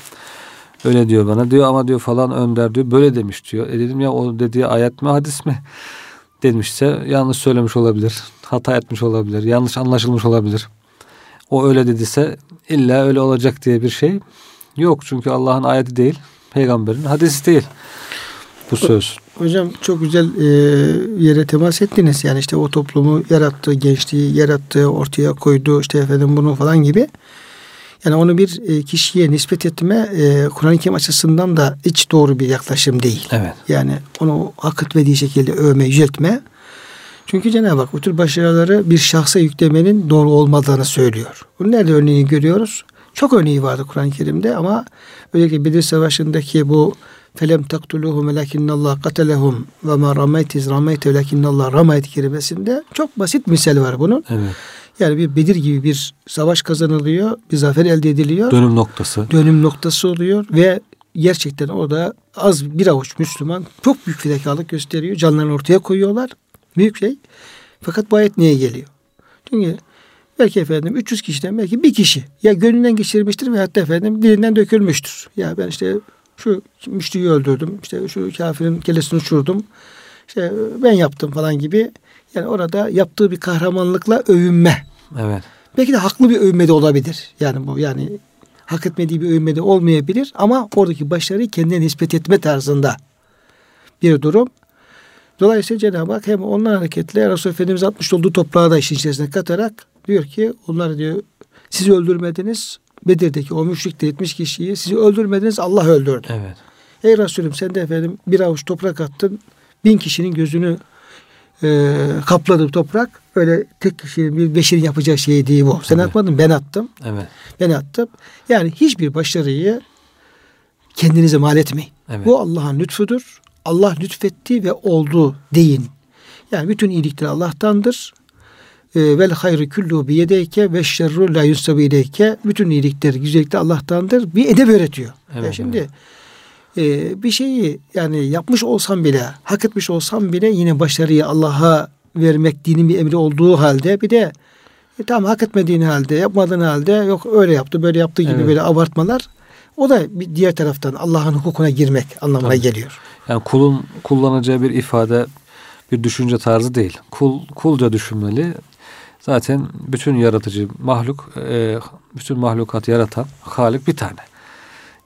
öyle diyor bana diyor ama diyor falan önder diyor böyle demiş diyor. E dedim ya o dediği ayet mi hadis mi? Demişse yanlış söylemiş olabilir. Hata etmiş olabilir. Yanlış anlaşılmış olabilir. O öyle dediyse illa öyle olacak diye bir şey yok. Çünkü Allah'ın ayeti değil. Peygamberin hadisi değil. Bu söz.
Hocam çok güzel e, yere temas ettiniz. Yani işte o toplumu yarattı, gençliği yarattı, ortaya koydu, işte efendim bunu falan gibi. Yani onu bir e, kişiye nispet etme e, Kur'an-ı Kerim açısından da hiç doğru bir yaklaşım değil.
Evet.
Yani onu hak etmediği şekilde övme, yüceltme. Çünkü Cenab-ı Hak bu tür başarıları bir şahsa yüklemenin doğru olmadığını söylüyor. Bunu nerede örneğini görüyoruz? Çok örneği vardı Kur'an-ı Kerim'de ama özellikle Bedir Savaşı'ndaki bu felem taktuluhum velakinnallah katelehum ve ma rameytiz rameyte velakinnallah rameyt kelimesinde çok basit misal var bunun.
Evet.
Yani bir Bedir gibi bir savaş kazanılıyor, bir zafer elde ediliyor.
Dönüm noktası.
Dönüm noktası oluyor ve gerçekten orada az bir avuç Müslüman çok büyük fedakarlık gösteriyor. Canlarını ortaya koyuyorlar. Büyük şey. Fakat bu ayet niye geliyor? Çünkü belki efendim 300 kişiden belki bir kişi ya gönlünden geçirmiştir ve hatta efendim dilinden dökülmüştür. Ya ben işte şu müşteriyi öldürdüm. işte şu kafirin kellesini uçurdum. İşte ben yaptım falan gibi. Yani orada yaptığı bir kahramanlıkla övünme.
Evet.
Belki de haklı bir övünme de olabilir. Yani bu yani hak etmediği bir övünme de olmayabilir ama oradaki başarıyı kendine nispet etme tarzında bir durum. Dolayısıyla Cenab-ı Hak hem onlar hareketle Resulü Efendimiz atmış olduğu toprağı da işin içerisine katarak diyor ki onlar diyor sizi öldürmediniz. Bedir'deki o müşrik 70 kişiyi sizi öldürmediniz Allah öldürdü.
Evet.
Ey Resulüm sen de efendim bir avuç toprak attın. Bin kişinin gözünü e, kapladı toprak. Öyle tek kişinin bir beşerin yapacağı şey değil bu. Sen
Tabii.
atmadın ben attım.
Evet.
Ben attım. Yani hiçbir başarıyı kendinize mal etmeyin.
Evet.
Bu Allah'ın lütfudur. Allah lütfetti ve oldu deyin. Yani bütün iyilikler Allah'tandır. E, vel hayru kullu bi yedeyke ve şerru la yusabu ileyke. Bütün iyilikler, güzellikler Allah'tandır. Bir edep öğretiyor.
Evet,
Ya şimdi e, bir şeyi yani yapmış olsam bile, hak etmiş olsam bile yine başarıyı Allah'a vermek dinin bir emri olduğu halde bir de e, tamam hak etmediğin halde, yapmadığın halde yok öyle yaptı, böyle yaptı gibi
Evet.
böyle abartmalar. O da bir diğer taraftan Allah'ın hukukuna girmek anlamına
Tabii.
geliyor.
Yani kulun kullanacağı bir ifade, bir düşünce tarzı değil. Kul kulca düşünmeli. Zaten bütün yaratıcı mahluk, e, bütün mahlukat yaratan Halik bir tane.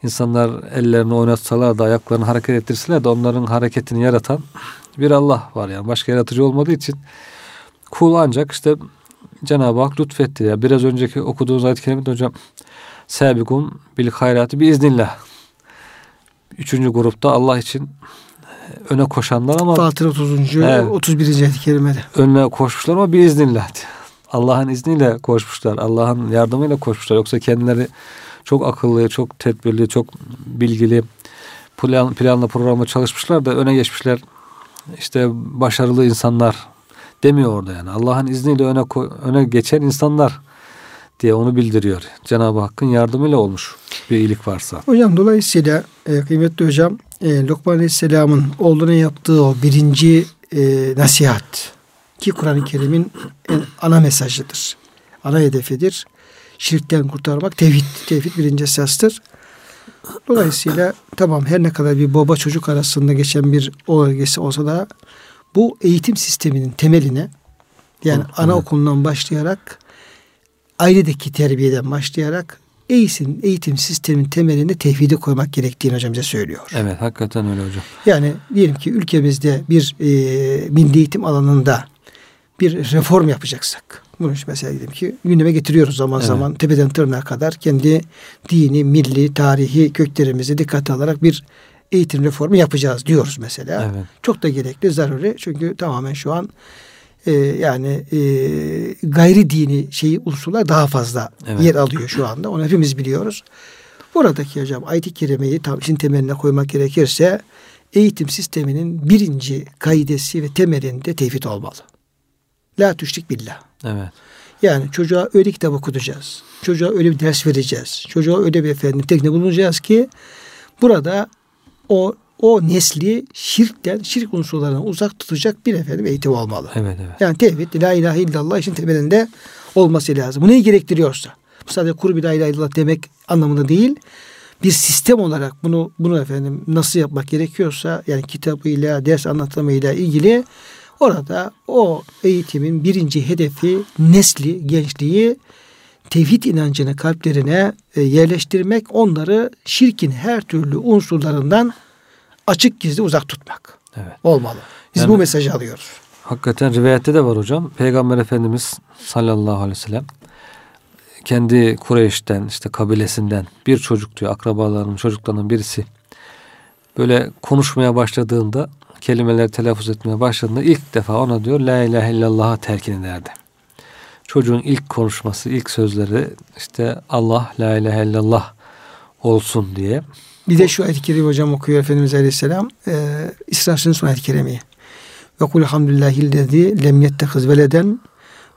İnsanlar ellerini oynatsalar da ayaklarını hareket ettirseler de onların hareketini yaratan bir Allah var yani. Başka yaratıcı olmadığı için kul ancak işte Cenab-ı Hak lütfetti. Ya biraz önceki okuduğunuz ayet-i kerimede hocam Sebikum bil hayratı bi iznillah. Üçüncü grupta Allah için öne koşanlar ama
Fatır 30.
Evet.
31. ayet-i kerimede.
önüne koşmuşlar ama bir iznillah. Allah'ın izniyle koşmuşlar. Allah'ın yardımıyla koşmuşlar. Yoksa kendileri çok akıllı, çok tedbirli, çok bilgili plan, planla programla çalışmışlar da öne geçmişler. İşte başarılı insanlar demiyor orada yani. Allah'ın izniyle öne öne geçen insanlar diye onu bildiriyor. Cenab-ı Hakk'ın yardımıyla olmuş bir iyilik varsa.
Hocam dolayısıyla e, kıymetli hocam e, Lokman Aleyhisselam'ın oğluna yaptığı o birinci e, nasihat ki Kur'an-ı Kerim'in ana mesajıdır. Ana hedefidir. Şirkten kurtarmak tevhid, tevhid birinci esastır. Dolayısıyla tamam her ne kadar bir baba çocuk arasında geçen bir olgesi olsa da bu eğitim sisteminin temeline yani
Evet.
anaokulundan başlayarak ailedeki terbiyeden başlayarak eğitim, eğitim sistemin temeline tevhidi koymak gerektiğini hocam bize söylüyor.
Evet hakikaten öyle hocam.
Yani diyelim ki ülkemizde bir e, milli eğitim alanında bir reform yapacaksak bunu mesela diyelim ki gündeme getiriyoruz zaman
Evet.
zaman tepeden tırnağa kadar kendi dini, milli, tarihi köklerimizi dikkate alarak bir eğitim reformu yapacağız diyoruz mesela.
Evet.
Çok da gerekli, zaruri. Çünkü tamamen şu an e, yani e, gayri dini şeyi unsurlar daha fazla
Evet.
yer alıyor şu anda. Onu hepimiz biliyoruz. Buradaki hocam ayet-i kerimeyi tam işin temeline koymak gerekirse eğitim sisteminin birinci kaidesi ve temelinde tevhid olmalı. La tüşrik billah.
Evet.
Yani çocuğa öyle kitap okutacağız. Çocuğa öyle bir ders vereceğiz. Çocuğa öyle bir efendim tekne bulunacağız ki burada o o nesli şirkten, şirk unsurlarından uzak tutacak bir efendim eğitim olmalı.
Evet, evet.
Yani tevhid, la ilahe illallah işin temelinde olması lazım. Bu neyi gerektiriyorsa. Bu sadece kuru bir la ilahe illallah demek anlamında değil. Bir sistem olarak bunu bunu efendim nasıl yapmak gerekiyorsa yani kitabıyla, ders anlatımıyla ilgili orada o eğitimin birinci hedefi nesli, gençliği tevhid inancını kalplerine e, yerleştirmek, onları şirkin her türlü unsurlarından açık gizli uzak tutmak
Evet.
olmalı. Biz
Yani-
bu mesajı alıyoruz.
Hakikaten rivayette de var hocam. Peygamber Efendimiz sallallahu aleyhi ve sellem kendi Kureyş'ten işte kabilesinden bir çocuk diyor akrabalarının çocuklarının birisi böyle konuşmaya başladığında kelimeler telaffuz etmeye başladığında ilk defa ona diyor la ilahe illallah'a telkin ederdi. Çocuğun ilk konuşması, ilk sözleri işte Allah la ilahe illallah olsun diye.
Bir de şu ayet-i kerime hocam okuyor Efendimiz Aleyhisselam. E, İsra Suresinin son ayet-i kerimeyi. Ve kul hamdülillahillezî lem yettehiz veleden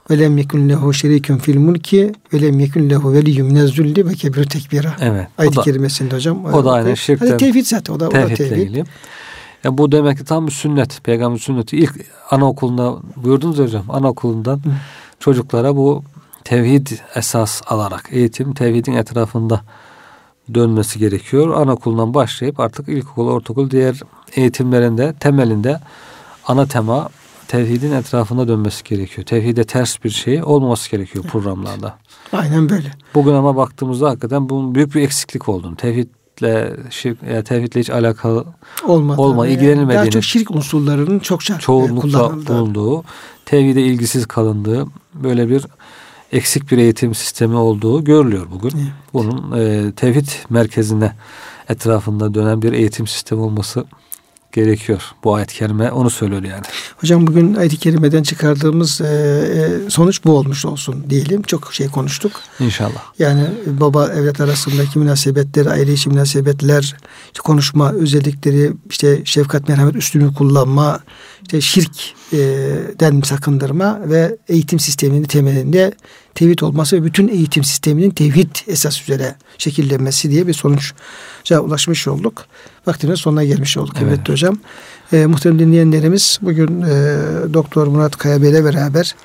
ve lem yekun lehu şerikun fil mulki ve lem yekun lehu veliyyun minezzulli ve kebir tekbira.
Evet.
Ayet-i kerimesinde hocam.
o da aynı şirkten-
tevhid zaten o da, o da
Tevhidle
tevhid.
ilgili. Bu demek ki tam bir sünnet. Peygamber sünneti. İlk anaokulunda buyurdunuz hocam. Anaokulundan
Hı.
çocuklara bu tevhid esas alarak eğitim tevhidin etrafında dönmesi gerekiyor. Anaokulundan başlayıp artık ilkokul, ortaokul diğer eğitimlerinde temelinde ana tema tevhidin etrafında dönmesi gerekiyor. Tevhide ters bir şey olmaması gerekiyor programlarda.
Aynen böyle.
Bugün ama baktığımızda hakikaten bunun büyük bir eksiklik olduğunu, tevhidle şirk, ya tevhidle hiç alakalı
Olmadı.
Olma,
Yani
ilgilenilmediğini-
Daha çok şirk unsurlarının çokça e,
çoğunlukla bulunduğu, tevhide ilgisiz kalındığı böyle bir eksik bir eğitim sistemi olduğu görülüyor bugün.
Evet.
Bunun e, tevhid merkezine etrafında dönen bir eğitim sistemi olması gerekiyor. Bu ayet-i kerime onu söylüyor yani.
Hocam bugün ayet-i kerimeden çıkardığımız e, e, sonuç bu olmuş olsun diyelim. Çok şey konuştuk.
İnşallah.
Yani baba evlat arasındaki münasebetler, aile içi münasebetler, konuşma özellikleri, işte şefkat, merhamet üstünü kullanma, işte şirkten sakındırma ve eğitim sisteminin temelinde tevhid olması ve bütün eğitim sisteminin tevhid esas üzere şekillenmesi diye bir sonuca ulaşmış olduk. Vaktinin sonuna gelmiş olduk
Evet.
evet, hocam. E, muhterem dinleyenlerimiz bugün e, Doktor Murat Kaya Bey ile beraber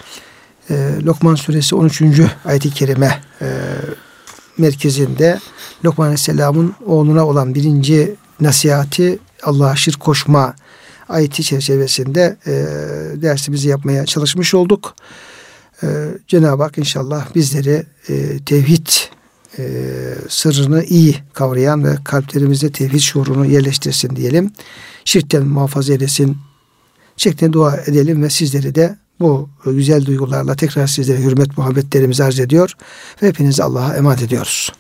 e, Lokman suresi 13. ayet-i kerime e, merkezinde Lokman Aleyhisselam'ın oğluna olan birinci nasihati Allah'a şirk koşma ayeti çerçevesinde e, dersimizi yapmaya çalışmış olduk. E, Cenab-ı Hak inşallah bizleri e, tevhid e, sırrını iyi kavrayan ve kalplerimizde tevhid şuurunu yerleştirsin diyelim. Şirkten muhafaza eylesin şeklinde dua edelim ve sizleri de bu güzel duygularla tekrar sizlere hürmet muhabbetlerimizi arz ediyor ve hepinizi Allah'a emanet ediyoruz.